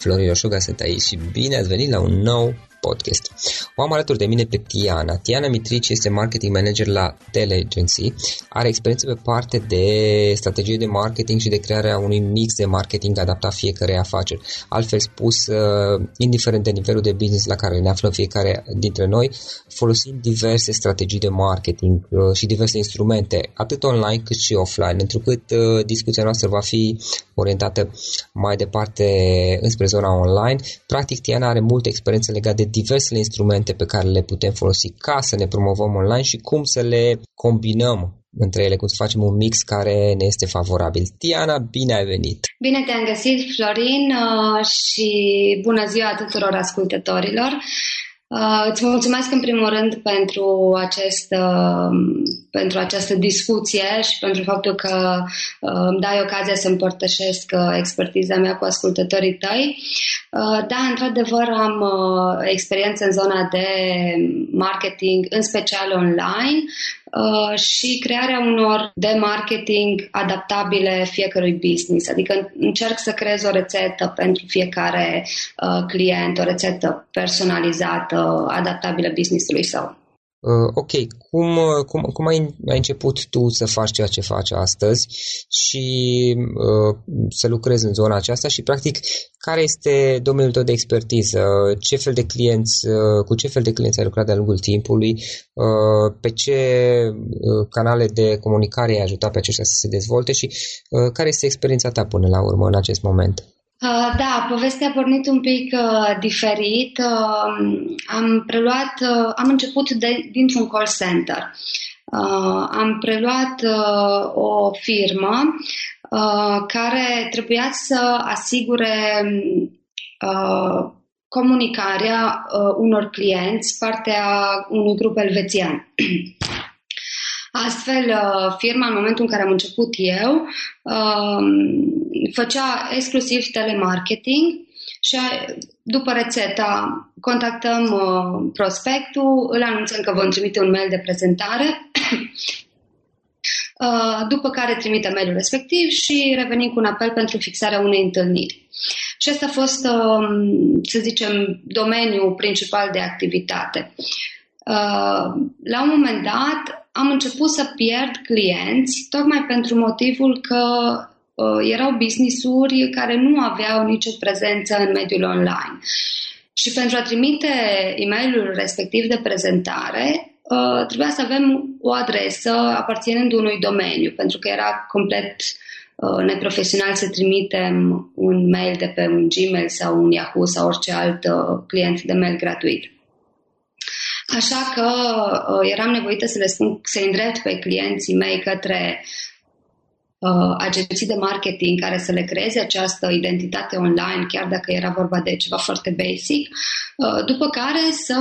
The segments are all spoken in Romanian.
Florin Oșuga sunt aici și bine ați venit la un nou podcast. O am alături de mine pe Tiana. Tiana Mitrici este marketing manager la Teleagency. Are experiență pe parte de strategie de marketing și de crearea unui mix de marketing adaptat fiecare afaceri. Altfel spus, uh, indiferent de nivelul de business la care ne aflăm fiecare dintre noi, folosim diverse strategii de marketing uh, și diverse instrumente, atât online cât și offline, pentru că uh, discuția noastră va fi orientată mai departe înspre zona online. Practic, Tiana are multă experiență legată de diversele instrumente pe care le putem folosi ca să ne promovăm online și cum să le combinăm între ele, cum să facem un mix care ne este favorabil. Tiana, bine ai venit! Bine te-am găsit, Florin, uh, și bună ziua tuturor ascultătorilor! Uh, îți mulțumesc în primul rând pentru, acest, uh, pentru această discuție și pentru faptul că uh, îmi dai ocazia să împărtășesc uh, expertiza mea cu ascultătorii tăi. Uh, da, într-adevăr am uh, experiență în zona de marketing, în special online. Uh, și crearea unor de marketing adaptabile fiecărui business. Adică încerc să creez o rețetă pentru fiecare uh, client, o rețetă personalizată, adaptabilă businessului său. Uh, ok, cum, uh, cum, cum ai, ai început tu să faci ceea ce faci astăzi și uh, să lucrezi în zona aceasta și, practic, care este domeniul tău de expertiză? Ce fel de clienți, uh, cu ce fel de clienți ai lucrat de-a lungul timpului? Uh, pe ce uh, canale de comunicare ai ajutat pe aceștia să se dezvolte și uh, care este experiența ta până la urmă în acest moment? Uh, da, povestea a pornit un pic uh, diferit. Uh, am preluat, uh, am început de, dintr-un call center. Uh, am preluat uh, o firmă uh, care trebuia să asigure uh, comunicarea uh, unor clienți, partea unui grup elvețian. Astfel, uh, firma, în momentul în care am început eu, uh, făcea exclusiv telemarketing și după rețeta contactăm uh, prospectul, îl anunțăm că vom trimite un mail de prezentare, după care trimite mailul respectiv și revenim cu un apel pentru fixarea unei întâlniri. Și asta a fost, să zicem, domeniul principal de activitate. La un moment dat am început să pierd clienți tocmai pentru motivul că uh, erau business-uri care nu aveau nicio prezență în mediul online. Și pentru a trimite e mailul respectiv de prezentare, uh, trebuia să avem o adresă aparținând unui domeniu, pentru că era complet uh, neprofesional să trimitem un mail de pe un Gmail sau un Yahoo sau orice alt uh, client de mail gratuit. Așa că uh, eram nevoită să le spun, să îndrept pe clienții mei către uh, agenții de marketing care să le creeze această identitate online, chiar dacă era vorba de ceva foarte basic, uh, după care să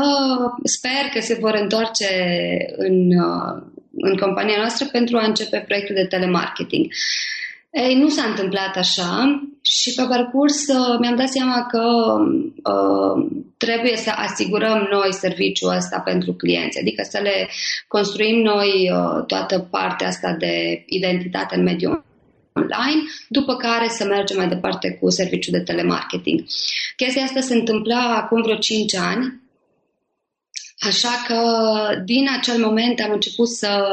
sper că se vor întoarce în, uh, în compania noastră pentru a începe proiectul de telemarketing. Ei, nu s-a întâmplat așa și pe parcurs uh, mi-am dat seama că uh, trebuie să asigurăm noi serviciul ăsta pentru clienți, adică să le construim noi uh, toată partea asta de identitate în mediul online, după care să mergem mai departe cu serviciul de telemarketing. Chestia asta se întâmpla acum vreo 5 ani, așa că din acel moment am început să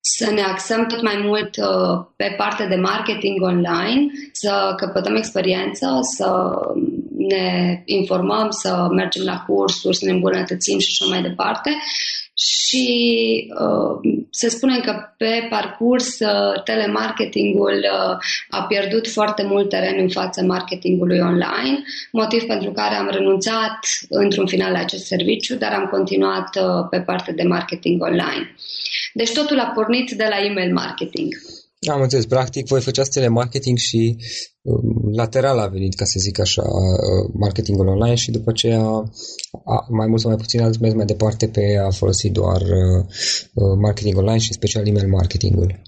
să ne axăm tot mai mult uh, pe partea de marketing online, să căpătăm experiență, să ne informăm, să mergem la cursuri, să ne îmbunătățim și așa mai departe. Și uh, se spune că pe parcurs uh, telemarketingul uh, a pierdut foarte mult teren în fața marketingului online, motiv pentru care am renunțat într-un final la acest serviciu, dar am continuat uh, pe partea de marketing online. Deci totul a pornit de la email marketing. Am înțeles. Practic, voi făceați telemarketing și um, lateral a venit, ca să zic așa, uh, marketingul online și după aceea, mai mult sau mai puțin, ați mers mai departe pe a folosi doar uh, uh, marketing online și special email marketingul.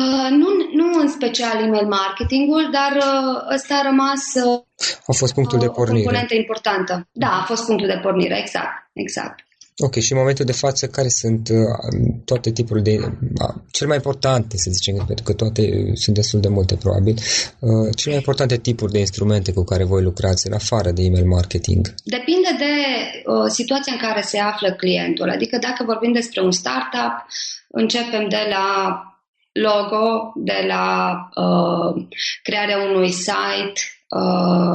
Uh, nu, nu în special email marketingul, dar uh, ăsta a rămas uh, a fost punctul de pornire. O componentă importantă. Da, a fost punctul de pornire, exact. exact. Ok, și în momentul de față, care sunt uh, toate tipurile de... Uh, cele mai importante, să zicem, pentru că toate sunt destul de multe, probabil, uh, cele mai importante tipuri de instrumente cu care voi lucrați în afară de email marketing? Depinde de uh, situația în care se află clientul. Adică dacă vorbim despre un startup, începem de la logo, de la uh, crearea unui site, Uh,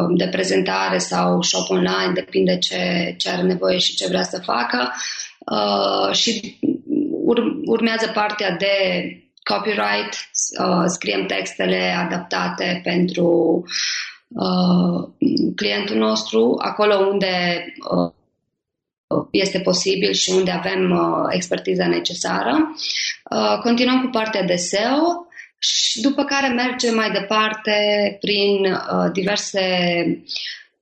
de prezentare sau shop online, depinde ce, ce are nevoie și ce vrea să facă. Uh, și ur- urmează partea de copyright, uh, scriem textele adaptate pentru clientul nostru, acolo unde este posibil și unde avem expertiza necesară. Continuăm cu partea de SEO și după care merge mai departe prin uh, diverse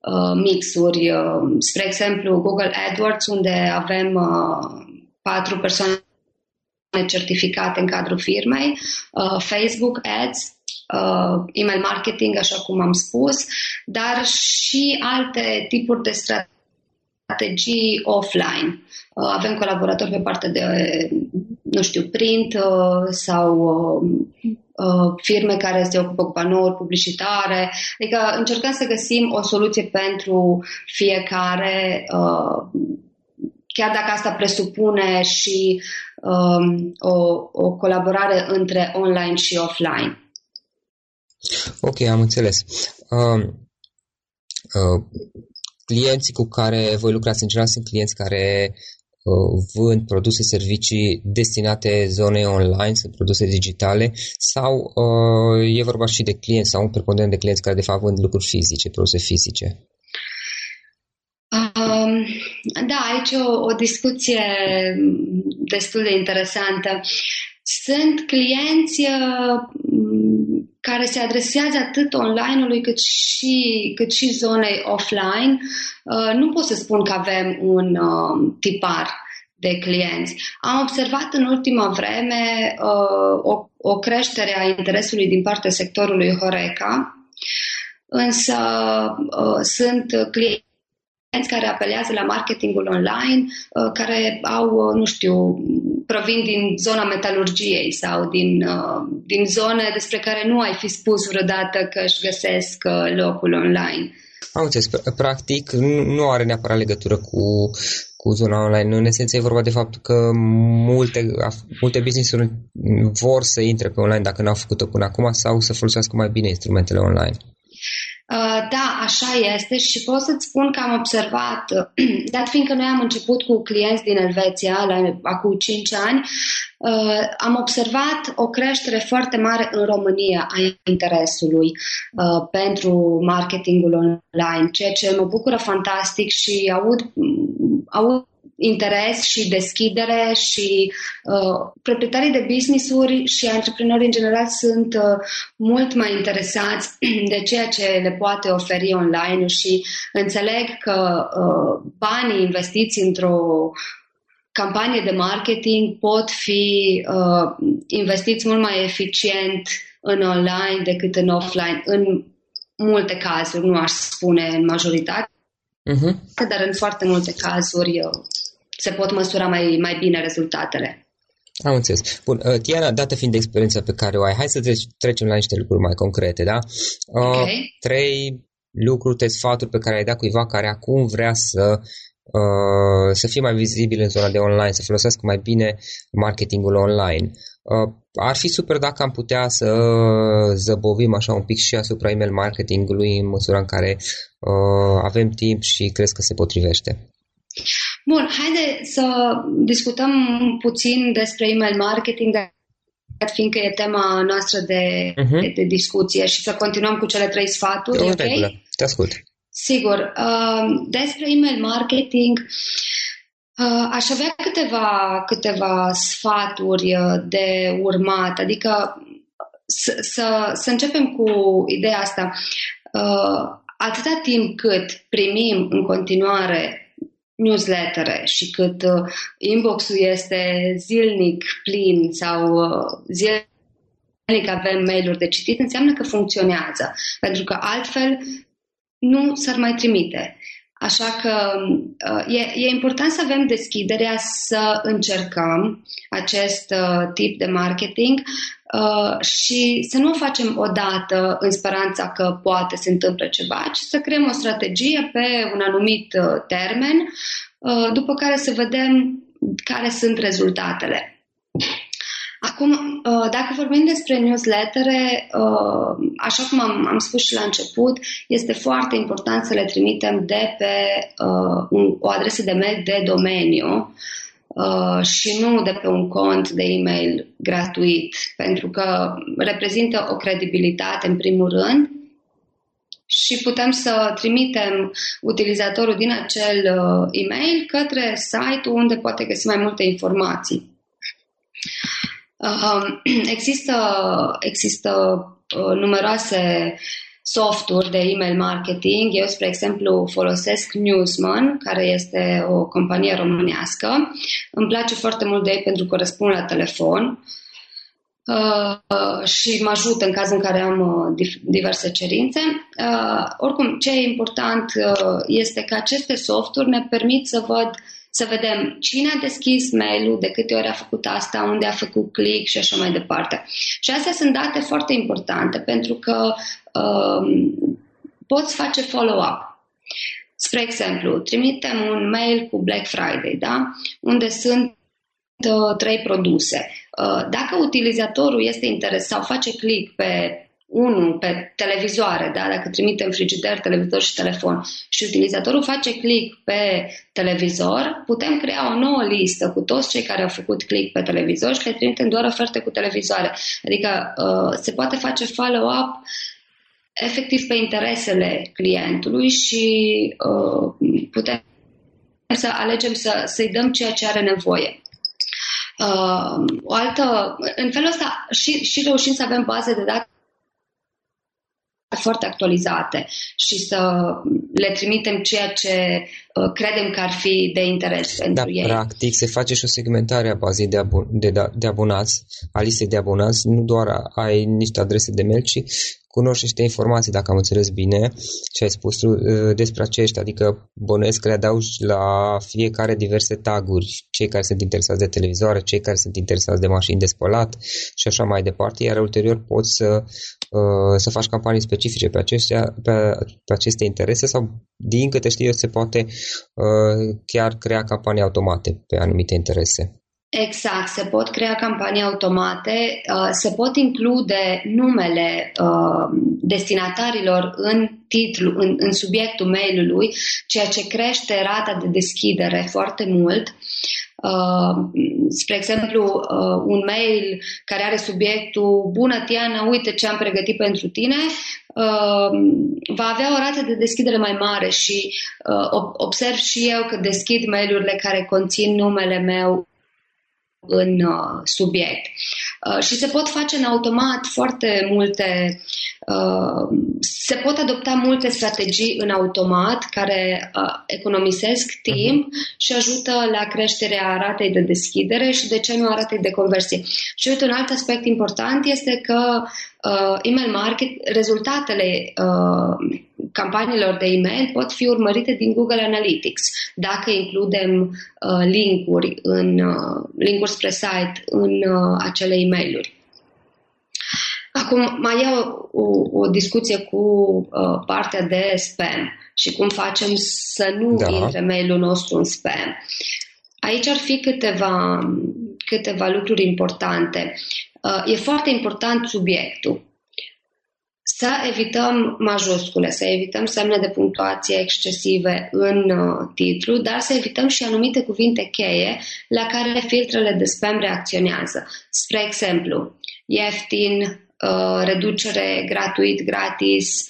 uh, mixuri, uh, spre exemplu Google AdWords, unde avem uh, patru persoane certificate în cadrul firmei, uh, Facebook Ads, uh, email marketing, așa cum am spus, dar și alte tipuri de strategii strategii offline. Uh, avem colaboratori pe partea de, nu știu, print uh, sau uh, firme care se ocupă cu panouri publicitare. Adică încercăm să găsim o soluție pentru fiecare, chiar dacă asta presupune și um, o, o colaborare între online și offline. Ok, am înțeles. Uh, uh, clienții cu care voi lucrați în general sunt clienți care uh, vând produse, servicii destinate zonei online, sunt produse digitale sau uh, e vorba și de clienți sau un preponderent de clienți care de fapt vând lucruri fizice, produse fizice? Um, da, aici o, o discuție destul de interesantă. Sunt clienți uh, care se adresează atât online-ului cât și, cât și zonei offline. Uh, nu pot să spun că avem un uh, tipar de clienți. Am observat în ultima vreme uh, o, o creștere a interesului din partea sectorului Horeca, însă sunt clienți care apelează la marketingul online, uh, care au, uh, nu știu, provin din zona metalurgiei sau din, uh, din zone despre care nu ai fi spus vreodată că își găsesc locul online. Am înțeles. Practic, nu are neapărat legătură cu, cu zona online. În esență, e vorba de faptul că multe, multe business-uri vor să intre pe online dacă n-au făcut-o până acum sau să folosească mai bine instrumentele online. Uh, da, așa este și pot să-ți spun că am observat, dat fiindcă noi am început cu clienți din Elveția la, acum 5 ani, uh, am observat o creștere foarte mare în România a interesului uh, pentru marketingul online, ceea ce mă bucură fantastic și aud, aud interes și deschidere și uh, proprietarii de business-uri și antreprenorii în general sunt uh, mult mai interesați de ceea ce le poate oferi online și înțeleg că uh, banii investiți într-o campanie de marketing pot fi uh, investiți mult mai eficient în online decât în offline, în multe cazuri, nu aș spune în majoritate, uh-huh. dar în foarte multe cazuri uh, se pot măsura mai, mai bine rezultatele. Am înțeles. Bun, uh, Tiana, dată fiind experiența pe care o ai, hai să trecem la niște lucruri mai concrete, da? Uh, okay. Trei lucruri, trei sfaturi pe care ai dat cuiva care acum vrea să uh, să fie mai vizibil în zona de online, să folosească mai bine marketingul online. Uh, ar fi super dacă am putea să zăbovim așa un pic și asupra email marketingului în măsura în care uh, avem timp și crezi că se potrivește. Bun, haide să discutăm puțin despre email marketing, dat fiindcă e tema noastră de, uh-huh. de, de discuție și să continuăm cu cele trei sfaturi, ok? Regulă. Te ascult. Sigur. Uh, despre email marketing, uh, aș avea câteva, câteva sfaturi uh, de urmat, adică să, să, să începem cu ideea asta. Uh, atâta timp cât primim în continuare newslettere și cât uh, inbox-ul este zilnic plin sau uh, zilnic avem mail-uri de citit, înseamnă că funcționează. Pentru că altfel nu s-ar mai trimite. Așa că uh, e, e important să avem deschiderea să încercăm acest uh, tip de marketing uh, și să nu o facem odată în speranța că poate se întâmplă ceva, ci să creăm o strategie pe un anumit termen, după care să vedem care sunt rezultatele. Acum, uh, dacă vorbim despre newslettere, uh, așa cum am, am spus și la început, este foarte important să le trimitem de pe uh, o adresă de mail de domeniu și nu de pe un cont de e-mail gratuit, pentru că reprezintă o credibilitate în primul rând și putem să trimitem utilizatorul din acel e-mail către site-ul unde poate găsi mai multe informații. Există, există uh, numeroase softuri de email marketing. Eu, spre exemplu, folosesc Newsman, care este o companie românească. Îmi place foarte mult de ei pentru că răspund la telefon. uh, și mă ajută în cazul în care am uh, diverse cerințe. Uh, oricum, ce e important uh, este că aceste softuri ne permit să văd să vedem cine a deschis mail-ul, de câte ori a făcut asta, unde a făcut click și așa mai departe. Și astea sunt date foarte importante pentru că uh, poți face follow-up. Spre exemplu, trimitem un mail cu Black Friday, da? unde sunt uh, trei produse. Uh, dacă utilizatorul este interesat sau face click pe unul pe televizoare, da? dacă trimitem frigider, televizor și telefon și utilizatorul face click pe televizor, putem crea o nouă listă cu toți cei care au făcut click pe televizor și le trimitem doar oferte cu televizoare. Adică uh, se poate face follow-up efectiv pe interesele clientului și uh, putem să alegem să, să-i dăm ceea ce are nevoie. Uh, o altă, în felul ăsta și, și reușim să avem baze de date foarte actualizate și să le trimitem ceea ce uh, credem că ar fi de interes pentru da, ei. Practic se face și o segmentare a bazei de, abon- de, da, de abonați, a listei de abonați, nu doar ai niște adrese de mail, ci cunoști niște informații, dacă am înțeles bine ce ai spus tu, uh, despre aceștia, adică bănuiesc că le adaugi la fiecare diverse taguri, cei care sunt interesați de televizoare, cei care sunt interesați de mașini de spălat și așa mai departe, iar ulterior poți să, uh, să faci campanii specifice pe, acestea, pe, pe aceste interese sau, din câte știu eu, se poate uh, chiar crea campanii automate pe anumite interese. Exact, se pot crea campanii automate, uh, se pot include numele uh, destinatarilor în titlu, în, în subiectul mail-ului, ceea ce crește rata de deschidere foarte mult. Uh, spre exemplu, un mail care are subiectul Bună Tiana, uite ce am pregătit pentru tine, va avea o rată de deschidere mai mare și observ și eu că deschid mail-urile care conțin numele meu în uh, subiect. Uh, și se pot face în automat foarte multe, uh, se pot adopta multe strategii în automat care economisesc timp și ajută la creșterea ratei de deschidere și de ce nu a ratei de conversie. Și uite, un alt aspect important este că uh, email market, rezultatele uh, campaniilor de e-mail pot fi urmărite din Google Analytics dacă includem uh, linkuri, în, uh, linkuri spre site în uh, acele e-mailuri. Acum mai e o, o discuție cu uh, partea de spam și cum facem să nu da. intre mailul nostru în spam. Aici ar fi câteva, câteva lucruri importante. Uh, e foarte important subiectul. Să evităm majuscule, să evităm semne de punctuație excesive în uh, titlu, dar să evităm și anumite cuvinte cheie la care filtrele de spam reacționează. Spre exemplu, ieftin, uh, reducere gratuit, gratis,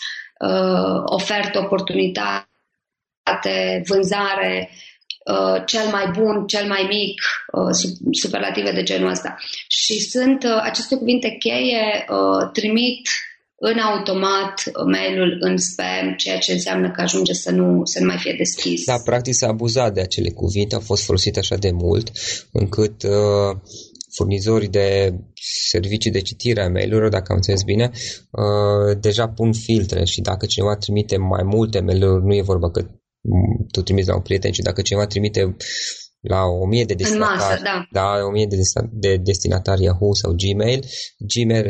ofertă, oportunitate, vânzare, Uh, cel mai bun, cel mai mic, uh, superlative de genul ăsta. Și sunt uh, aceste cuvinte cheie trimit în automat mailul în spam, ceea ce înseamnă că ajunge să nu, să nu mai fie deschis. Da, practic s-a abuzat de acele cuvinte, au fost folosite așa de mult, încât uh, furnizorii de servicii de citire a mail-urilor, dacă am înțeles bine, uh, deja pun filtre și dacă cineva trimite mai multe mail-uri, nu e vorba că tu trimiți la un prieten și dacă cineva trimite la o mie de destinatari, masă, da. da, o mie de, de destinatari Yahoo sau Gmail, Gmail,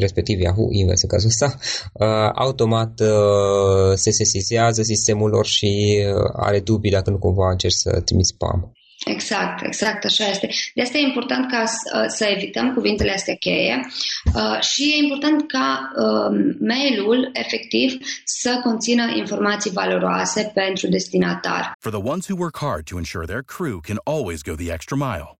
respectiv Yahoo, invers în cazul ăsta, uh, automat uh, se sesizează sistemul lor și uh, are dubii dacă nu cumva încerci să trimiți spam. Exact, exact, așa este. De asta e important ca să, să evităm cuvintele astea cheie uh, și e important ca uh, mailul efectiv să conțină informații valoroase pentru destinatar. For the ones who work hard to ensure their crew can always go the extra mile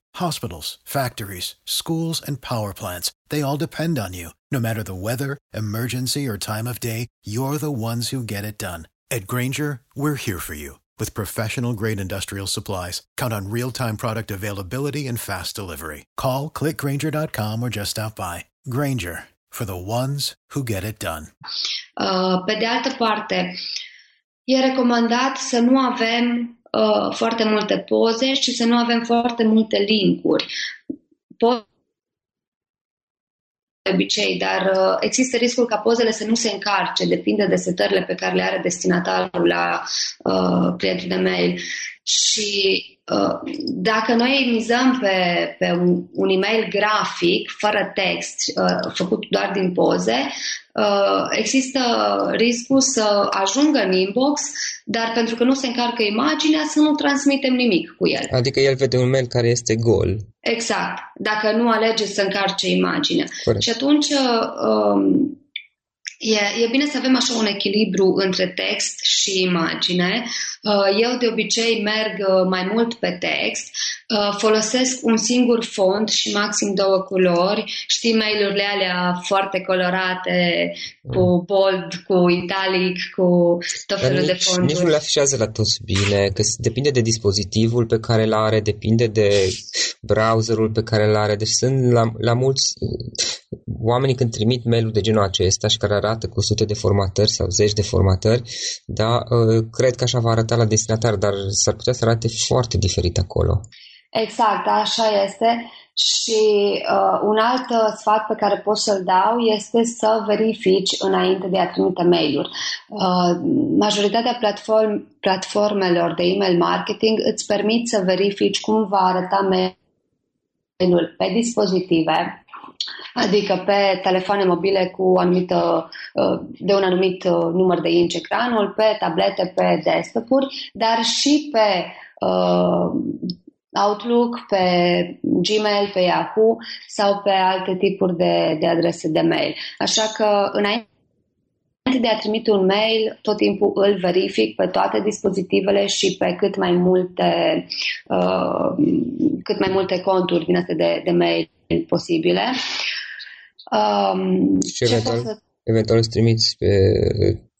Hospitals, factories, schools, and power plants, they all depend on you. No matter the weather, emergency, or time of day, you're the ones who get it done. At Granger, we're here for you with professional grade industrial supplies. Count on real time product availability and fast delivery. Call clickgranger.com or just stop by. Granger for the ones who get it done. Uh, pe de altă parte, e recomandat să nu avem uh, foarte multe poze și să nu avem foarte multe linkuri. Po- de obicei, dar uh, există riscul ca pozele să nu se încarce, depinde de setările pe care le are destinatarul la uh, clientul de mail. Și uh, dacă noi mizăm pe, pe un, un email grafic, fără text, uh, făcut doar din poze, uh, există riscul să ajungă în inbox, dar pentru că nu se încarcă imaginea, să nu transmitem nimic cu el. Adică el vede un mail care este gol. Exact, dacă nu alege să încarce imaginea. Corect. Și atunci um, e, e bine să avem așa un echilibru între text și imagine. Uh, eu de obicei merg uh, mai mult pe text, uh, folosesc un singur font și maxim două culori. Știi mail-urile alea foarte colorate, cu bold, cu italic, cu tot Dar felul de nici, fonturi. nici nu le afișează la toți bine, că s- depinde de dispozitivul pe care îl are, depinde de browserul pe care îl are. Deci sunt la, la mulți oamenii când trimit mail de genul acesta și care arată cu sute de formatări sau zeci de formatări, da, uh, cred că așa va arăta la destinatar, dar s-ar putea să arate foarte diferit acolo. Exact, așa este. Și uh, un alt uh, sfat pe care pot să-l dau este să verifici înainte de a trimite mail-uri. Uh, majoritatea platform, platformelor de email marketing îți permit să verifici cum va arăta mail-ul pe dispozitive, Adică pe telefoane mobile cu anumită, uh, de un anumit uh, număr de inci ecranul, pe tablete, pe desktop-uri, dar și pe uh, Outlook, pe Gmail, pe Yahoo sau pe alte tipuri de, de adrese de mail. Așa că înainte de a trimite un mail, tot timpul îl verific pe toate dispozitivele și pe cât mai multe, uh, cât mai multe conturi din astea de, de mail posibile. Um, Și eventual, pot să- eventual îți trimiți pe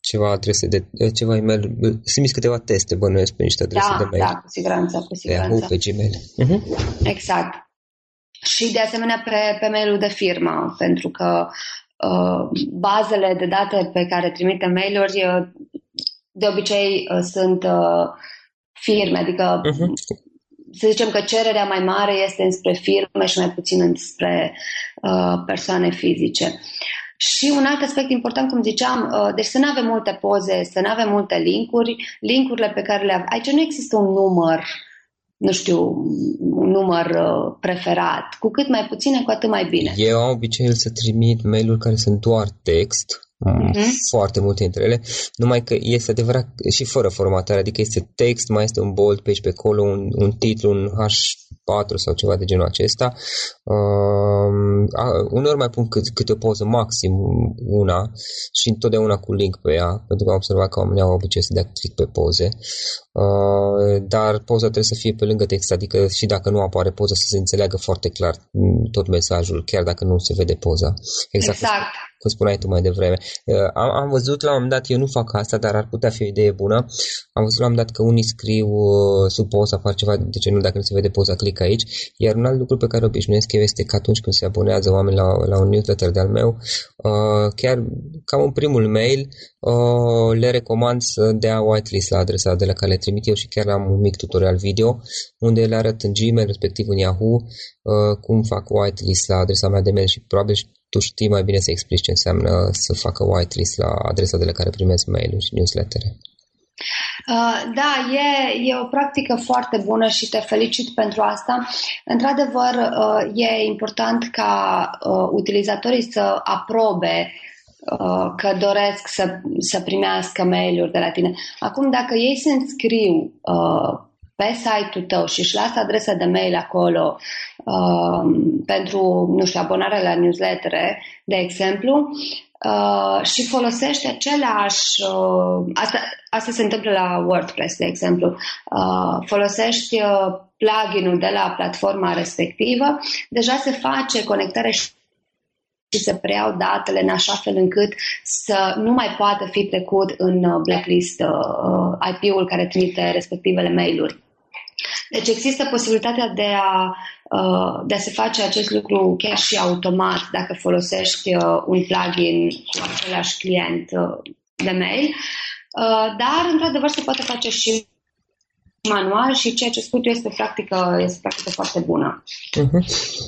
ceva adrese de, ceva e-mail, îți trimiți câteva teste, bănuiesc, pe niște adrese da, de mail. da, cu siguranță, cu pe Yahoo, siguranță. pe Gmail. Uh-huh. Exact. Și de asemenea pe, pe mail-ul de firmă, pentru că uh, bazele de date pe care trimite mail-uri uh, de obicei uh, sunt uh, firme, adică Uh-huh. să zicem că cererea mai mare este înspre firme și mai puțin înspre uh, persoane fizice. Și un alt aspect important, cum ziceam, uh, deci să nu avem multe poze, să nu avem multe linkuri, linkurile pe care le avem. Aici nu există un număr, nu știu, un număr uh, preferat. Cu cât mai puține, cu atât mai bine. Eu am obiceiul să trimit mail-uri care sunt doar text, Mhm. foarte multe dintre ele, numai că este adevărat și fără formatare, adică este text, mai este un bold pe aici pe acolo, un, un titlu, un H4 sau ceva de genul acesta. Um, a, uneori mai pun cât, câte o poză, maxim una și întotdeauna cu link pe ea, pentru că am observat că oamenii au obicei să dea click pe poze. Uh, dar poza trebuie să fie pe lângă text, adică și dacă nu apare poza să se înțeleagă foarte clar mm, tot mesajul, chiar dacă nu se vede poza. Exact. cum Exact. cum spuneai tu mai devreme. Uh, Am, am văzut la un moment dat, eu nu fac asta, dar ar putea fi o idee bună. Am văzut la un moment dat că unii scriu uh, sub poza, fac ceva de genul, dacă nu se vede poza, click aici. Iar un alt lucru pe care obișnuiesc eu este că atunci când se abonează oameni la, la un newsletter de-al meu, uh, chiar cam în primul mail, uh, le recomand să dea whitelist la adresa de la care le trimit eu și chiar am un mic tutorial video unde le arăt în Gmail, respectiv în Yahoo, uh, cum fac whitelist la adresa mea de mail și probabil tu știi mai bine să explici ce înseamnă să facă whitelist la adresa de la care primesc mail-uri și newslettere. Uh, da, e, e o practică foarte bună și te felicit pentru asta. Într-adevăr, uh, e important ca uh, utilizatorii să aprobe uh, că doresc să, să primească mail-uri de la tine. Acum, dacă ei se înscriu uh, pe site-ul tău și își lasă adresa de mail acolo uh, pentru, nu știu, abonarea la newslettere, de exemplu, uh, și folosește același, uh, asta, asta se întâmplă la WordPress, de exemplu, uh, folosești uh, pluginul de la platforma respectivă, deja se face conectare și și să preiau datele în așa fel încât să nu mai poată fi trecut în uh, blacklist uh, IP-ul care trimite respectivele mail-uri. Deci există posibilitatea de a, uh, de a se face acest lucru chiar și automat dacă folosești uh, un plugin cu același client de mail, dar într-adevăr se poate face și manual și ceea ce spui tu este practică, este practică foarte bună. Uh-huh.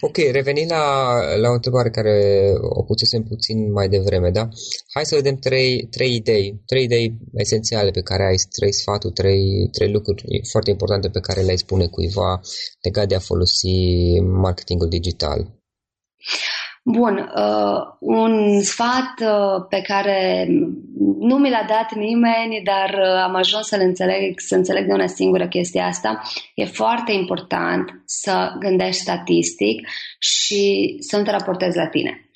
Ok, revenind la, la o întrebare care o pusesem puțin mai devreme, da? Hai să vedem trei, trei idei, trei idei esențiale pe care ai, trei sfaturi, trei, trei lucruri foarte importante pe care le-ai spune cuiva legat de a folosi marketingul digital. Bun, uh, un sfat uh, pe care nu mi l-a dat nimeni, dar uh, am ajuns să-l înțeleg, să înțeleg de una singură chestia asta, e foarte important să gândești statistic și să nu te raportezi la tine.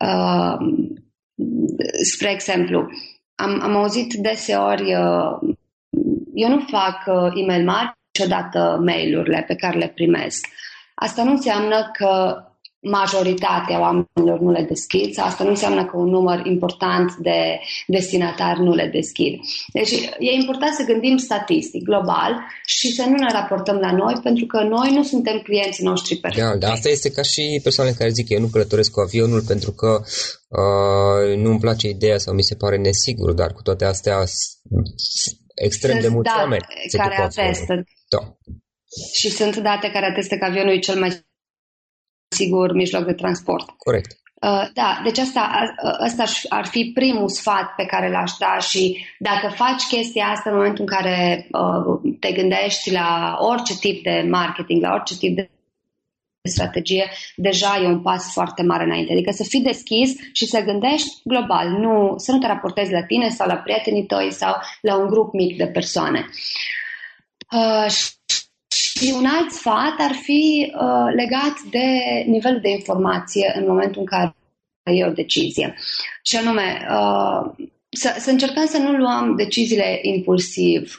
Uh, spre exemplu, am, am auzit deseori, uh, eu nu fac uh, e-mail mari niciodată mail-urile pe care le primesc. Asta nu înseamnă că majoritatea oamenilor nu le deschid sau asta nu înseamnă că un număr important de destinatari nu le deschid. Deci e important să gândim statistic, global și să nu ne raportăm la noi pentru că noi nu suntem clienții noștri perfecti. Da, dar asta este ca și persoanele care zic că eu nu călătoresc cu avionul pentru că uh, nu îmi place ideea sau mi se pare nesigur, dar cu toate astea extrem sunt de mulți oameni care atestă. Da. Și sunt date care atestă că avionul e cel mai sigur mijloc de transport. Corect. Uh, da, deci asta, asta ar fi primul sfat pe care l-aș da și dacă faci chestia asta în momentul în care uh, te gândești la orice tip de marketing, la orice tip de strategie, deja e un pas foarte mare înainte. Adică să fii deschis și să gândești global, nu, să nu te raportezi la tine sau la prietenii tăi sau la un grup mic de persoane. Uh, și un alt sfat ar fi uh, legat de nivelul de informație în momentul în care e o decizie. Și anume, uh, să, să încercăm să nu luăm deciziile impulsiv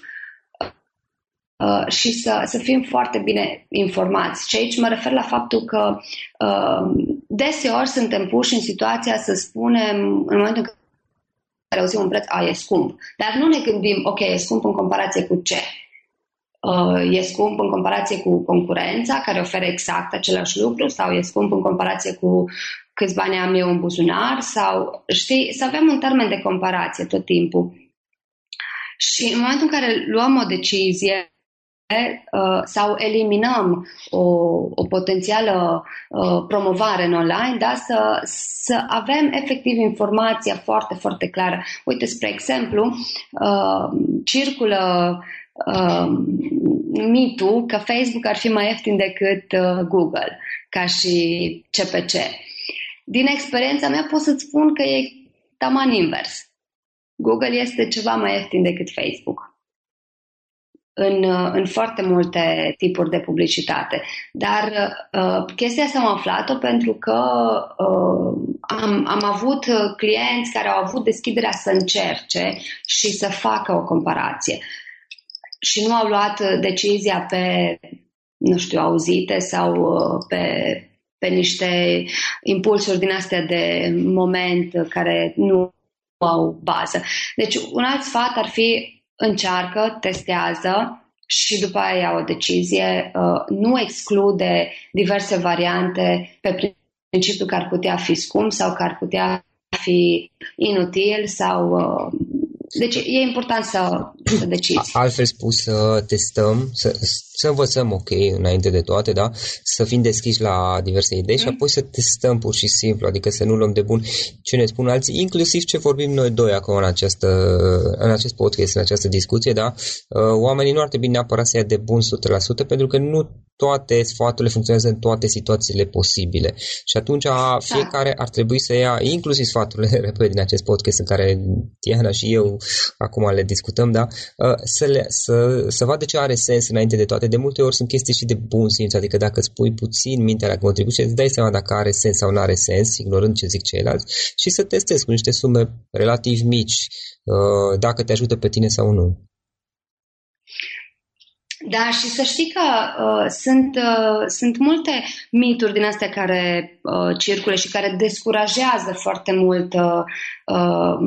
uh, și să, să fim foarte bine informați. Și aici mă refer la faptul că uh, deseori suntem puși în situația să spunem, în momentul în care auzim un preț, a, e scump. Dar nu ne gândim, ok, e scump în comparație cu ce? Uh, e scump în comparație cu concurența care oferă exact același lucru sau e scump în comparație cu câți bani am eu în buzunar sau, știi, să avem un termen de comparație tot timpul. Și în momentul în care luăm o decizie uh, sau eliminăm o, o potențială uh, promovare în online, da, să, să avem efectiv informația foarte, foarte clară. Uite, spre exemplu, circulă uh, mitul că Facebook ar fi mai ieftin decât uh, Google, ca și CPC. Din experiența mea pot să-ți spun că e taman invers. Google este ceva mai ieftin decât Facebook în, uh, în foarte multe tipuri de publicitate. Dar uh, chestia asta am aflat-o pentru că uh, am, am avut clienți care au avut deschiderea să încerce și să facă o comparație și nu au luat uh, decizia pe, nu știu, auzite sau uh, pe, pe niște impulsuri din astea de moment care nu au bază. Deci un alt sfat ar fi încearcă, testează și după aia ia o decizie, uh, nu exclude diverse variante pe principiul că ar putea fi scump sau că ar putea fi inutil sau deci e important să, să decizi. Altfel spus, să testăm, să, să învățăm, ok, înainte de toate, da? Să fim deschiși la diverse idei mm. și apoi să testăm pur și simplu, adică să nu luăm de bun ce ne spun alții, inclusiv ce vorbim noi doi acum în, această, în acest podcast, în această discuție, da? Uh, oamenii nu ar trebui neapărat să ia de bun 100% pentru că nu toate sfaturile funcționează în toate situațiile posibile. Și atunci da. fiecare ar trebui să ia, inclusiv sfaturile, repede, din acest podcast în care Tiana și eu acum le discutăm, da? Uh, să, le, să, să vadă ce are sens înainte de toate. De multe ori sunt chestii și de bun simț, adică dacă îți pui puțin mintea la contribuție, îți dai seama dacă are sens sau nu are sens, ignorând ce zic ceilalți, și să testezi cu niște sume relativ mici, uh, dacă te ajută pe tine sau nu. Da, și să știi că uh, sunt, uh, sunt multe mituri din astea care uh, circule și care descurajează foarte mult uh, uh,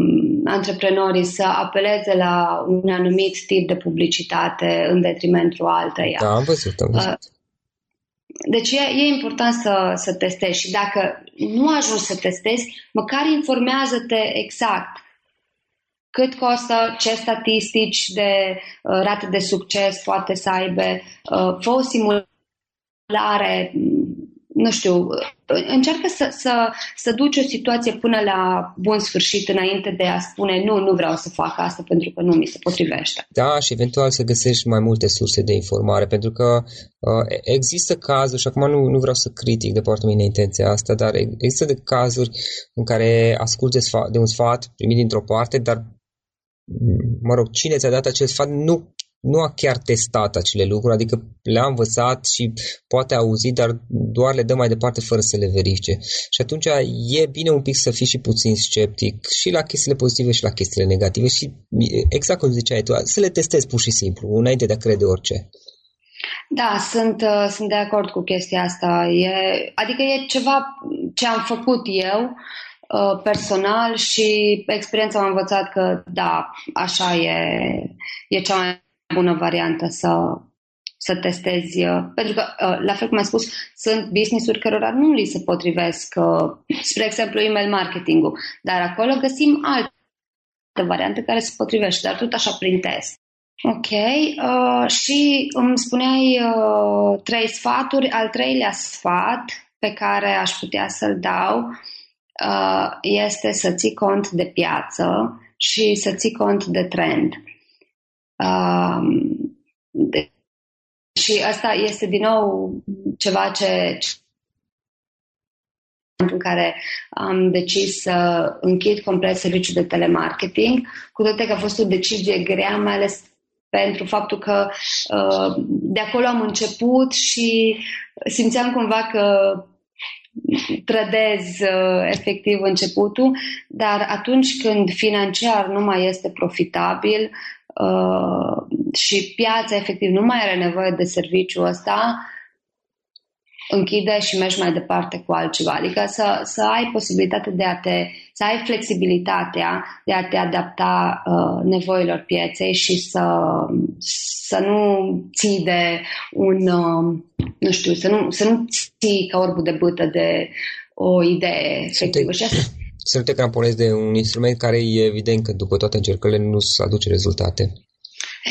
antreprenorii să apeleze la un anumit tip de publicitate în detrimentul alteia. Da, am văzut, am văzut. Uh, deci e, e important să, să testezi și dacă nu ajungi să testezi, măcar informează-te exact cât costă, ce statistici de uh, rate de succes poate să aibă, uh, fă o simulare, nu știu, încearcă să, să, să duci o situație până la bun sfârșit înainte de a spune nu, nu vreau să fac asta pentru că nu mi se potrivește. Da, și eventual să găsești mai multe surse de informare, pentru că uh, există cazuri, și acum nu, nu vreau să critic de partea mea intenția asta, dar există de cazuri în care asculți de un sfat primit dintr-o parte, dar mă rog, cine ți-a dat acel sfat nu nu a chiar testat acele lucruri, adică le-a învățat și poate a auzit, dar doar le dă mai departe fără să le verifice. Și atunci e bine un pic să fii și puțin sceptic și la chestiile pozitive și la chestiile negative și exact cum ziceai tu, să le testezi pur și simplu, înainte de a crede orice. Da, sunt, uh, sunt de acord cu chestia asta. E, adică e ceva ce am făcut eu uh, personal și experiența m-a învățat că da, așa e, e cea mai bună variantă să, să testezi. Uh, pentru că, uh, la fel cum ai spus, sunt business-uri cărora nu li se potrivesc, uh, spre exemplu, email marketing-ul, dar acolo găsim alte variante care se potrivește, dar tot așa prin test. Ok, uh, și îmi spuneai uh, trei sfaturi. Al treilea sfat pe care aș putea să-l dau uh, este să ții cont de piață și să ții cont de trend. Um, de, și asta este din nou ceva ce, în care am decis să închid complet serviciul de telemarketing, cu toate că a fost o decizie grea, mai ales pentru faptul că uh, de acolo am început și simțeam cumva că trădez uh, efectiv începutul, dar atunci când financiar nu mai este profitabil, Uh, și piața efectiv nu mai are nevoie de serviciul ăsta, închide și mergi mai departe cu altceva. Adică să, să ai posibilitatea de a te, să ai flexibilitatea de a te adapta uh, nevoilor pieței și să, să nu ții de un, uh, nu știu, să nu, să nu ții ca orbul de bâtă de o idee efectivă. Și asta, să nu te cramponezi de un instrument care e evident că după toate încercările nu se aduce rezultate.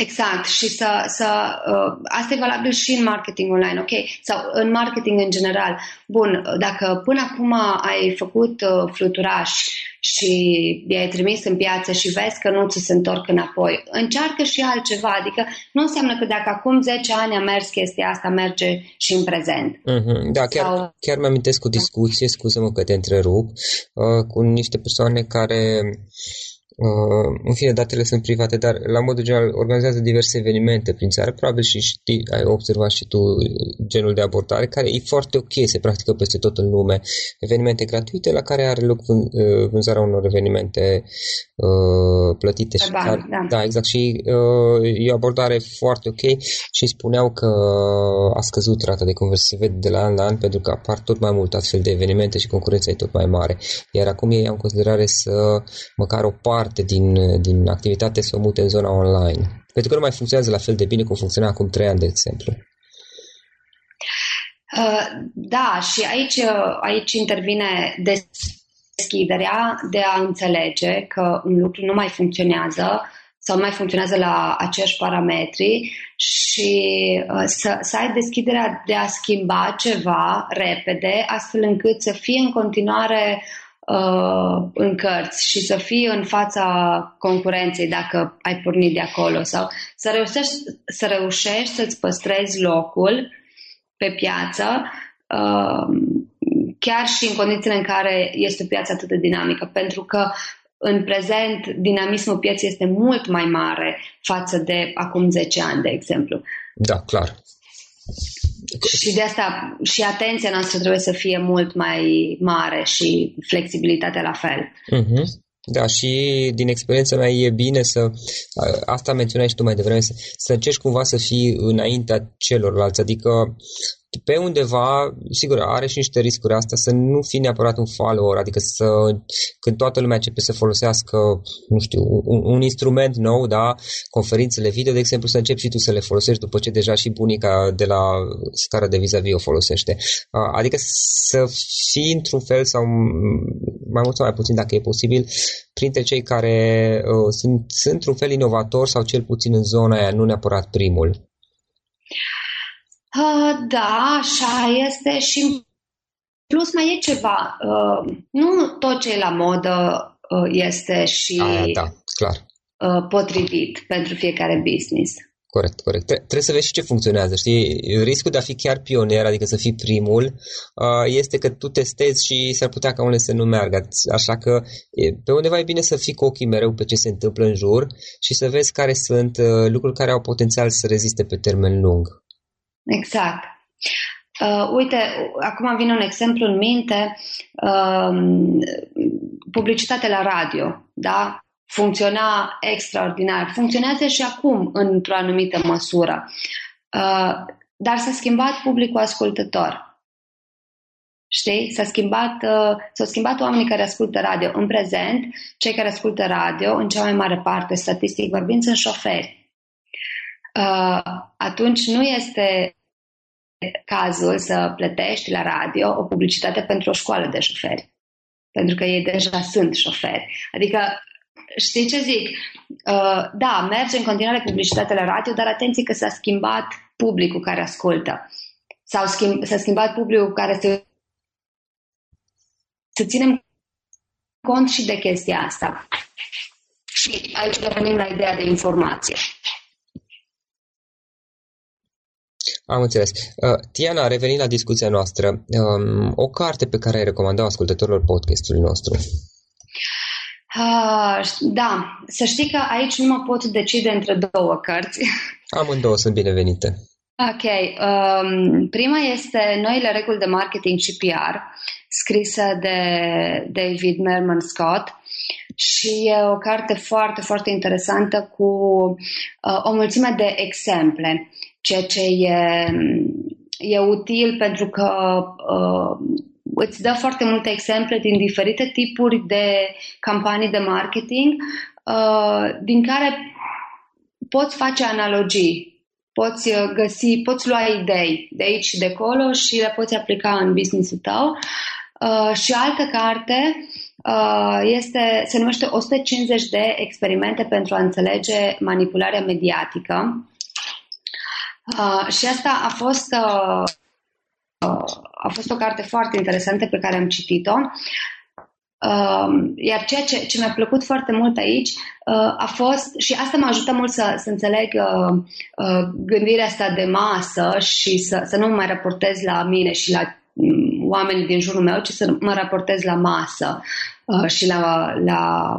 Exact, și să, să uh, asta e valabil și în marketing online, ok? Sau în marketing în general. Bun, dacă până acum ai făcut uh, fluturaș și i-ai trimis în piață și vezi că nu ți se întorc înapoi, încearcă și altceva, adică nu înseamnă că dacă acum 10 ani a mers chestia asta, merge și în prezent. Mm-hmm. Da, chiar, Sau... chiar mi-amintesc o discuție, scuză-mă că te întrerup, uh, cu niște persoane care Uh, în fine, datele sunt private, dar la modul general organizează diverse evenimente prin țară. Probabil și știi, ai observat și tu genul de abordare, care e foarte ok, se practică peste tot în lume. Evenimente gratuite la care are loc uh, vânzarea unor evenimente uh, plătite. și care, da. da, exact. Și uh, e o abordare foarte ok și spuneau că a scăzut rata de conversie, se vede de la an la an, pentru că apar tot mai mult astfel de evenimente și concurența e tot mai mare. Iar acum ei au în considerare să măcar o parte parte din, din activitate să o mute în zona online. Pentru că nu mai funcționează la fel de bine cum funcționa acum trei ani, de exemplu. Uh, da, și aici, uh, aici intervine deschiderea de a înțelege că un lucru nu mai funcționează sau nu mai funcționează la acești parametri și uh, să, să ai deschiderea de a schimba ceva repede, astfel încât să fie în continuare uh, în cărți și să fii în fața concurenței dacă ai pornit de acolo sau să reușești, să reușești să-ți păstrezi locul pe piață uh, chiar și în condițiile în care este o piață atât de dinamică, pentru că în prezent dinamismul pieței este mult mai mare față de acum 10 ani, de exemplu. Da, clar. Și de asta și atenția noastră trebuie să fie mult mai mare și flexibilitatea la fel. Uh-huh. Da, și din experiența mea e bine să, asta menționai și tu mai devreme, să, să încerci cumva să fii înaintea celorlalți, adică pe undeva, sigur, are și niște riscuri asta, să nu fii neapărat un follower, adică să, când toată lumea începe să folosească, nu știu, un, un instrument nou, da, conferințele video, de exemplu, să începi și tu să le folosești după ce deja și bunica de la scara de vis-a-vis o folosește. Adică să fii într-un fel sau mai mult sau mai puțin, dacă e posibil, printre cei care uh, sunt, sunt într-un fel inovator sau cel puțin în zona aia, nu neapărat primul. Uh, da, așa este și plus mai e ceva. Uh, nu tot ce e la modă uh, este și A, da, clar. Uh, potrivit pentru fiecare business. Corect, corect. Trebuie să vezi și ce funcționează, știi? Riscul de a fi chiar pionier, adică să fii primul, uh, este că tu testezi și s-ar putea ca unele să nu meargă. Așa că pe undeva e bine să fii cu ochii mereu pe ce se întâmplă în jur și să vezi care sunt uh, lucruri care au potențial să reziste pe termen lung. Exact. Uh, uite, acum vine un exemplu în minte, uh, publicitate la radio, da? Funcționa extraordinar. Funcționează și acum într-o anumită măsură. Uh, dar s-a schimbat publicul ascultător. Știi? S-a schimbat, uh, s-au schimbat oamenii care ascultă radio. În prezent, cei care ascultă radio, în cea mai mare parte, statistic vorbind, sunt șoferi. Uh, atunci nu este cazul să plătești la radio o publicitate pentru o școală de șoferi. Pentru că ei deja sunt șoferi. Adică, știi ce zic? Uh, da, merge în continuare publicitate la radio, dar atenție că s-a schimbat publicul care ascultă. S-au schimb, s-a schimbat publicul care se... Să ținem cont și de chestia asta. Și aici revenim la ideea de informație. Am înțeles. Uh, Tiana, revenind la discuția noastră, um, o carte pe care ai recomandat ascultătorilor podcastului nostru? Uh, da, să știi că aici nu mă pot decide între două cărți. Amândouă sunt binevenite. Ok. Um, prima este Noile reguli de marketing și PR, scrisă de David Merman Scott și e o carte foarte, foarte interesantă cu uh, o mulțime de exemple ceea ce e, e util pentru că uh, îți dă foarte multe exemple din diferite tipuri de campanii de marketing uh, din care poți face analogii, poți găsi, poți lua idei de aici și de acolo și le poți aplica în business-ul tău. Uh, și altă carte uh, este, se numește 150 de experimente pentru a înțelege manipularea mediatică Uh, și asta a fost, uh, uh, a fost o carte foarte interesantă pe care am citit-o. Uh, iar ceea ce, ce mi-a plăcut foarte mult aici uh, a fost, și asta mă ajută mult să, să înțeleg uh, uh, gândirea asta de masă și să, să nu mă mai raportez la mine și la um, oamenii din jurul meu, ci să mă raportez la masă uh, și la, la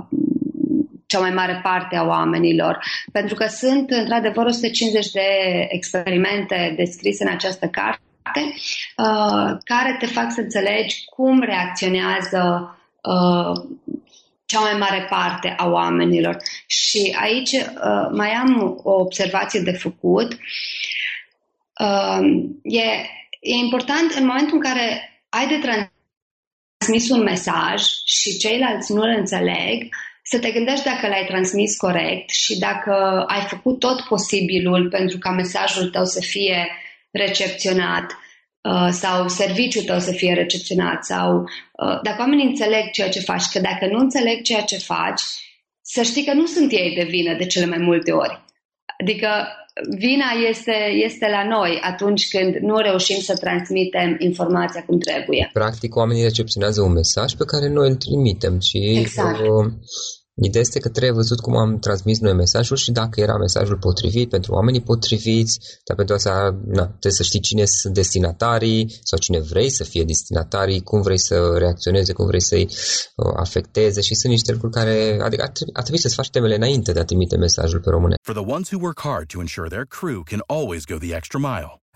cea mai mare parte a oamenilor, pentru că sunt într-adevăr 150 de experimente descrise în această carte uh, care te fac să înțelegi cum reacționează uh, cea mai mare parte a oamenilor. Și aici uh, mai am o observație de făcut. Uh, e, e important în momentul în care ai de transmis un mesaj și ceilalți nu îl înțeleg, să te gândești dacă l-ai transmis corect și dacă ai făcut tot posibilul pentru ca mesajul tău să fie recepționat uh, sau serviciul tău să fie recepționat sau uh, dacă oamenii înțeleg ceea ce faci, că dacă nu înțeleg ceea ce faci, să știi că nu sunt ei de vină de cele mai multe ori. Adică vina este, este la noi atunci când nu reușim să transmitem informația cum trebuie. Practic, oamenii recepționează un mesaj pe care noi îl trimitem și exact. uh, Ideea este că trebuie văzut cum am transmis noi mesajul și dacă era mesajul potrivit pentru oamenii potriviți, dar pentru asta na, trebuie să știi cine sunt destinatarii sau cine vrei să fie destinatarii, cum vrei să reacționeze, cum vrei să-i uh, afecteze și sunt niște lucruri care, adică ar trebui, ar trebui să-ți faci temele înainte de a trimite mesajul pe române. For the ones who work hard to ensure their crew can always go the extra mile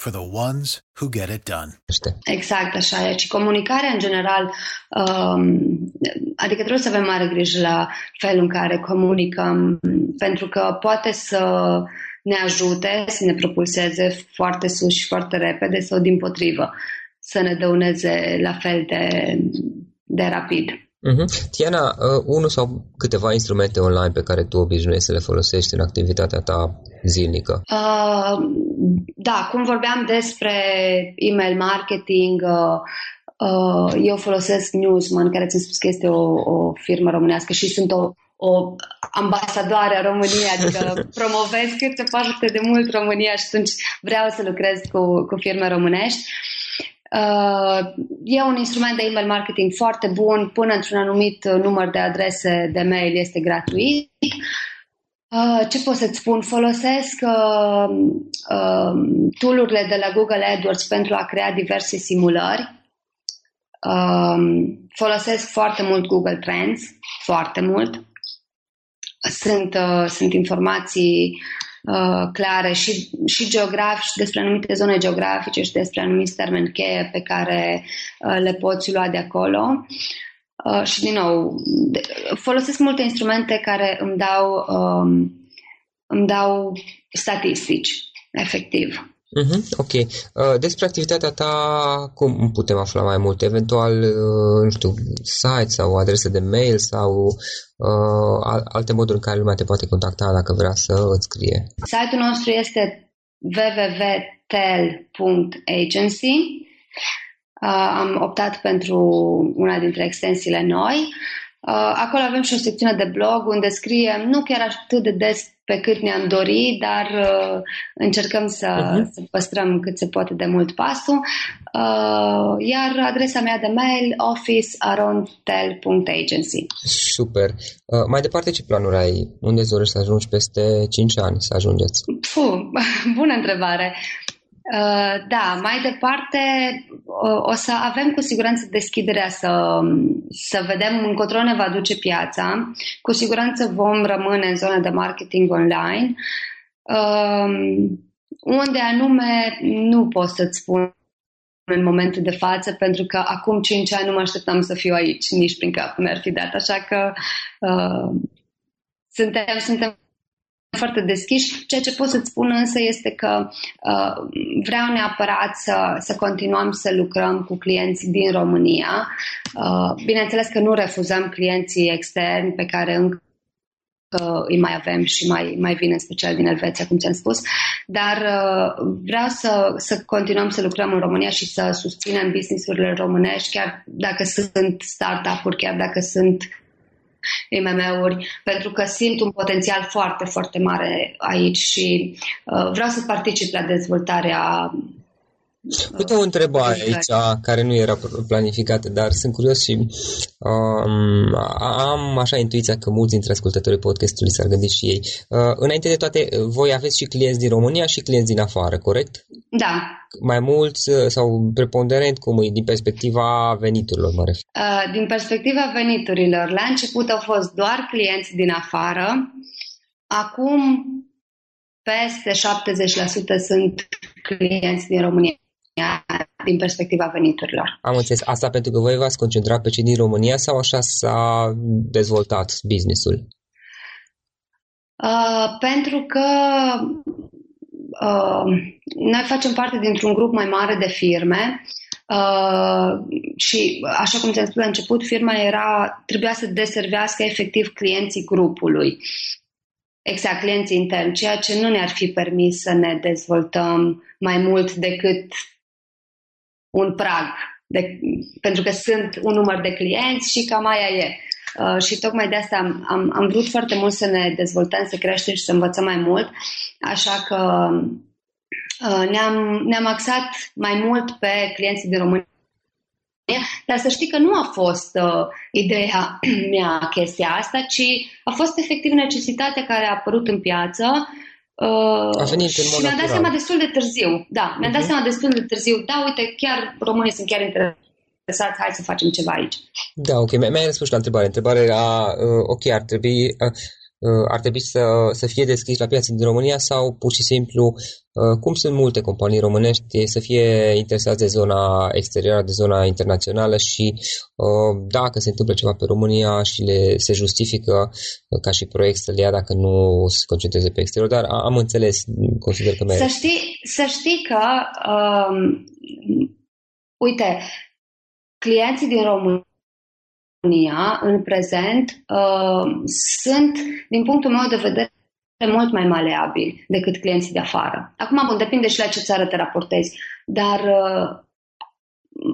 for the ones who get it done. Exact, așa e. Și comunicarea, în general, um, adică trebuie să avem mare grijă la felul în care comunicăm, pentru că poate să ne ajute, să ne propulseze foarte sus și foarte repede sau, din potrivă, să ne dăuneze la fel de, de rapid. Uh-huh. Tiana, uh, unul sau câteva instrumente online pe care tu obișnuiești să le folosești în activitatea ta zilnică? Uh, da, cum vorbeam despre email marketing, uh, uh, eu folosesc Newsman, care ți-am spus că este o, o firmă românească și sunt o, o ambasadoare a României, adică promovez cât se poate de mult România și atunci vreau să lucrez cu, cu firme românești. Uh, e un instrument de email marketing foarte bun, până într-un anumit număr de adrese de mail este gratuit. Uh, ce pot să-ți spun? Folosesc uh, uh, tool-urile de la Google AdWords pentru a crea diverse simulări. Uh, folosesc foarte mult Google Trends, foarte mult. Sunt, uh, sunt informații uh, clare și, și geografice, despre anumite zone geografice și despre anumiți termeni cheie pe care uh, le poți lua de acolo. Uh, și din nou, folosesc multe instrumente care îmi dau, um, îmi dau statistici, efectiv. Uh-huh, ok. Uh, despre activitatea ta, cum putem afla mai mult? Eventual, uh, nu știu, site sau adrese de mail sau uh, alte moduri în care lumea te poate contacta dacă vrea să îți scrie? Site-ul nostru este www.tel.agency Uh, am optat pentru una dintre extensiile noi. Uh, acolo avem și o secțiune de blog unde scriem nu chiar atât de des pe cât ne-am dorit, dar uh, încercăm să, uh-huh. să păstrăm cât se poate de mult pasul. Uh, iar adresa mea de mail officearontel.agency Super. Uh, mai departe, ce planuri ai? Unde dorești să ajungi peste 5 ani să ajungeți? Puh, bună întrebare. Uh, da, mai departe o să avem cu siguranță deschiderea să, să vedem încotro ne va duce piața. Cu siguranță vom rămâne în zona de marketing online. Um, unde anume nu pot să-ți spun în momentul de față, pentru că acum 5 ani nu mă așteptam să fiu aici, nici prin cap mi-ar fi dat. Așa că uh, suntem, suntem foarte deschiși. Ceea ce pot să-ți spun însă este că uh, vreau neapărat să, să continuăm să lucrăm cu clienții din România. Uh, bineînțeles că nu refuzăm clienții externi pe care încă că îi mai avem și mai, mai vin în special din Elveția, cum ți-am spus, dar uh, vreau să, să continuăm să lucrăm în România și să susținem businessurile românești, chiar dacă sunt startup-uri, chiar dacă sunt IMM-uri, pentru că simt un potențial foarte, foarte mare aici și uh, vreau să particip la dezvoltarea Uite o întrebare aici care nu era planificată, dar sunt curios și um, am așa intuiția că mulți dintre ascultătorii podcastului s-ar gândi și ei. Uh, înainte de toate, voi aveți și clienți din România și clienți din afară, corect? Da. Mai mulți uh, sau preponderent, cum e, din perspectiva veniturilor, mă refer? Uh, din perspectiva veniturilor, la început au fost doar clienți din afară, acum peste 70% sunt clienți din România din perspectiva veniturilor. Am înțeles. Asta pentru că voi v-ați concentrat pe cei din România sau așa s-a dezvoltat businessul? Uh, pentru că uh, noi facem parte dintr-un grup mai mare de firme uh, și, așa cum ți-am spus la început, firma era, trebuia să deservească efectiv clienții grupului. Exact, clienții interni, ceea ce nu ne-ar fi permis să ne dezvoltăm mai mult decât un prag, de, pentru că sunt un număr de clienți și cam aia e. Uh, și tocmai de asta am, am, am vrut foarte mult să ne dezvoltăm, să creștem și să învățăm mai mult, așa că uh, ne-am, ne-am axat mai mult pe clienții din România dar să știi că nu a fost uh, ideea mea chestia asta, ci a fost efectiv necesitatea care a apărut în piață uh, a venit și în mi-a dat seama destul de târziu. Da, mi-a dat uh-huh. seama destul de târziu. Da, uite, chiar românii sunt chiar interesați, hai să facem ceva aici. Da, ok, mi-ai răspuns la întrebare. Întrebarea era, uh, ok, ar trebui, uh, Uh, ar trebui să, să fie deschis la piața din România sau pur și simplu, uh, cum sunt multe companii românești, să fie interesați de zona exterioară, de zona internațională și uh, dacă se întâmplă ceva pe România și le se justifică ca și proiect să le ia dacă nu se concentreze pe exterior, dar am înțeles, consider că merge. Să știi, să știi că, um, uite, clienții din România România, în prezent, uh, sunt, din punctul meu de vedere, mult mai maleabili decât clienții de afară. Acum, bun, depinde și la ce țară te raportezi, dar uh,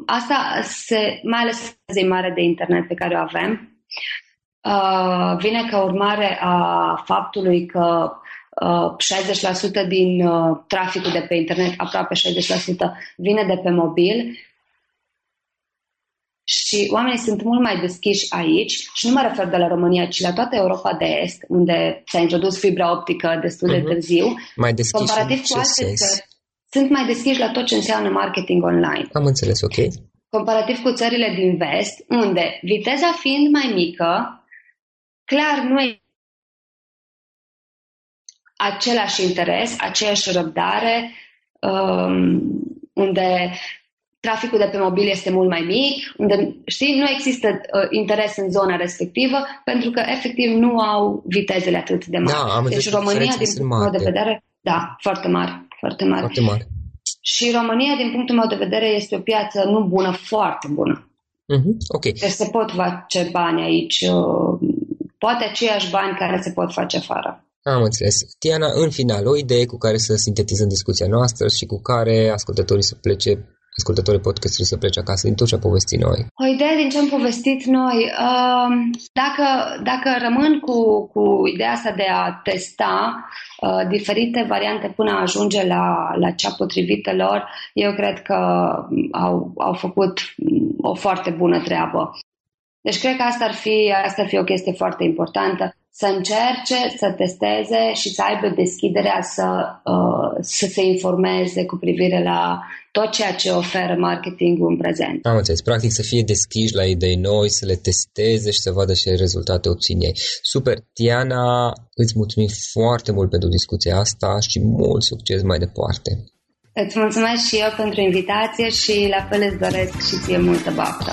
asta se, mai ales zi mare de internet pe care o avem, uh, vine ca urmare a faptului că uh, 60% din uh, traficul de pe internet, aproape 60%, vine de pe mobil și oamenii sunt mult mai deschiși aici și nu mă refer de la România, ci la toată Europa de Est, unde s-a introdus fibra optică destul de uh-huh. târziu. Mai deschiși comparativ cu alte țări, sunt mai deschiși la tot ce înseamnă marketing online. Am înțeles, ok. Comparativ cu țările din vest, unde viteza fiind mai mică, clar nu e același interes, aceeași răbdare, um, unde traficul de pe mobil este mult mai mic, unde, știi, nu există uh, interes în zona respectivă, pentru că efectiv nu au vitezele atât de mari. Da, am deci România, din punctul meu de vedere, da, foarte mari, foarte mari. Foarte mari. Și România, din punctul meu de vedere, este o piață nu bună, foarte bună. Mm-hmm. Ok. Deci se pot face bani aici, uh, poate aceiași bani care se pot face afară. Am înțeles. Tiana, în final, o idee cu care să sintetizăm discuția noastră și cu care ascultătorii să plece ascultătorii podcastului să plece acasă din tot ce a povestit noi? O idee din ce am povestit noi. Um, dacă, dacă rămân cu, cu ideea asta de a testa uh, diferite variante până a ajunge la, la cea potrivită lor, eu cred că au, au făcut o foarte bună treabă. Deci cred că asta ar fi, asta ar fi o chestie foarte importantă să încerce, să testeze și să aibă deschiderea să, uh, să se informeze cu privire la tot ceea ce oferă marketingul în prezent. Am înțeles. Practic să fie deschiși la idei noi, să le testeze și să vadă ce rezultate obțin ei. Super. Tiana, îți mulțumim foarte mult pentru discuția asta și mult succes mai departe. Îți mulțumesc și eu pentru invitație și la fel îți doresc și ție multă baftă.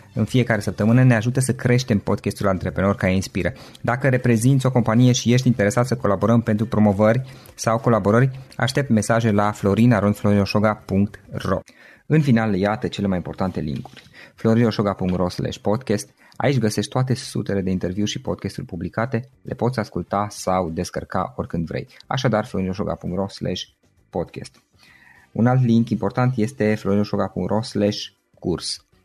în fiecare săptămână ne ajută să creștem podcastul Antreprenor care inspiră. Dacă reprezinți o companie și ești interesat să colaborăm pentru promovări sau colaborări, aștept mesaje la florinarondflorinoșoga.ro În final, iată cele mai importante linkuri. florinoșoga.ro podcast Aici găsești toate sutele de interviuri și podcasturi publicate, le poți asculta sau descărca oricând vrei. Așadar, florinoșoga.ro podcast. Un alt link important este florinoșoga.ro curs.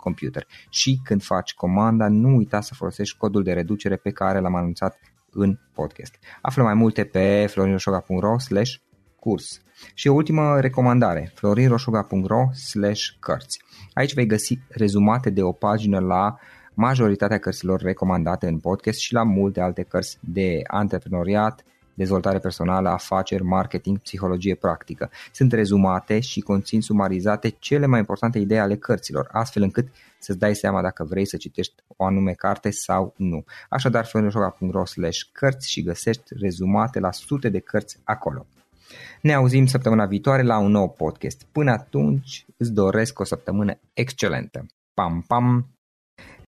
computer. Și când faci comanda, nu uita să folosești codul de reducere pe care l-am anunțat în podcast. Află mai multe pe florinroșoga.ro slash curs. Și o ultimă recomandare, florinroșoga.ro slash cărți. Aici vei găsi rezumate de o pagină la majoritatea cărților recomandate în podcast și la multe alte cărți de antreprenoriat, dezvoltare personală, afaceri, marketing, psihologie practică. Sunt rezumate și conțin sumarizate cele mai importante idei ale cărților, astfel încât să-ți dai seama dacă vrei să citești o anume carte sau nu. Așadar, făinășoga.ro slash cărți și găsești rezumate la sute de cărți acolo. Ne auzim săptămâna viitoare la un nou podcast. Până atunci îți doresc o săptămână excelentă. Pam, pam!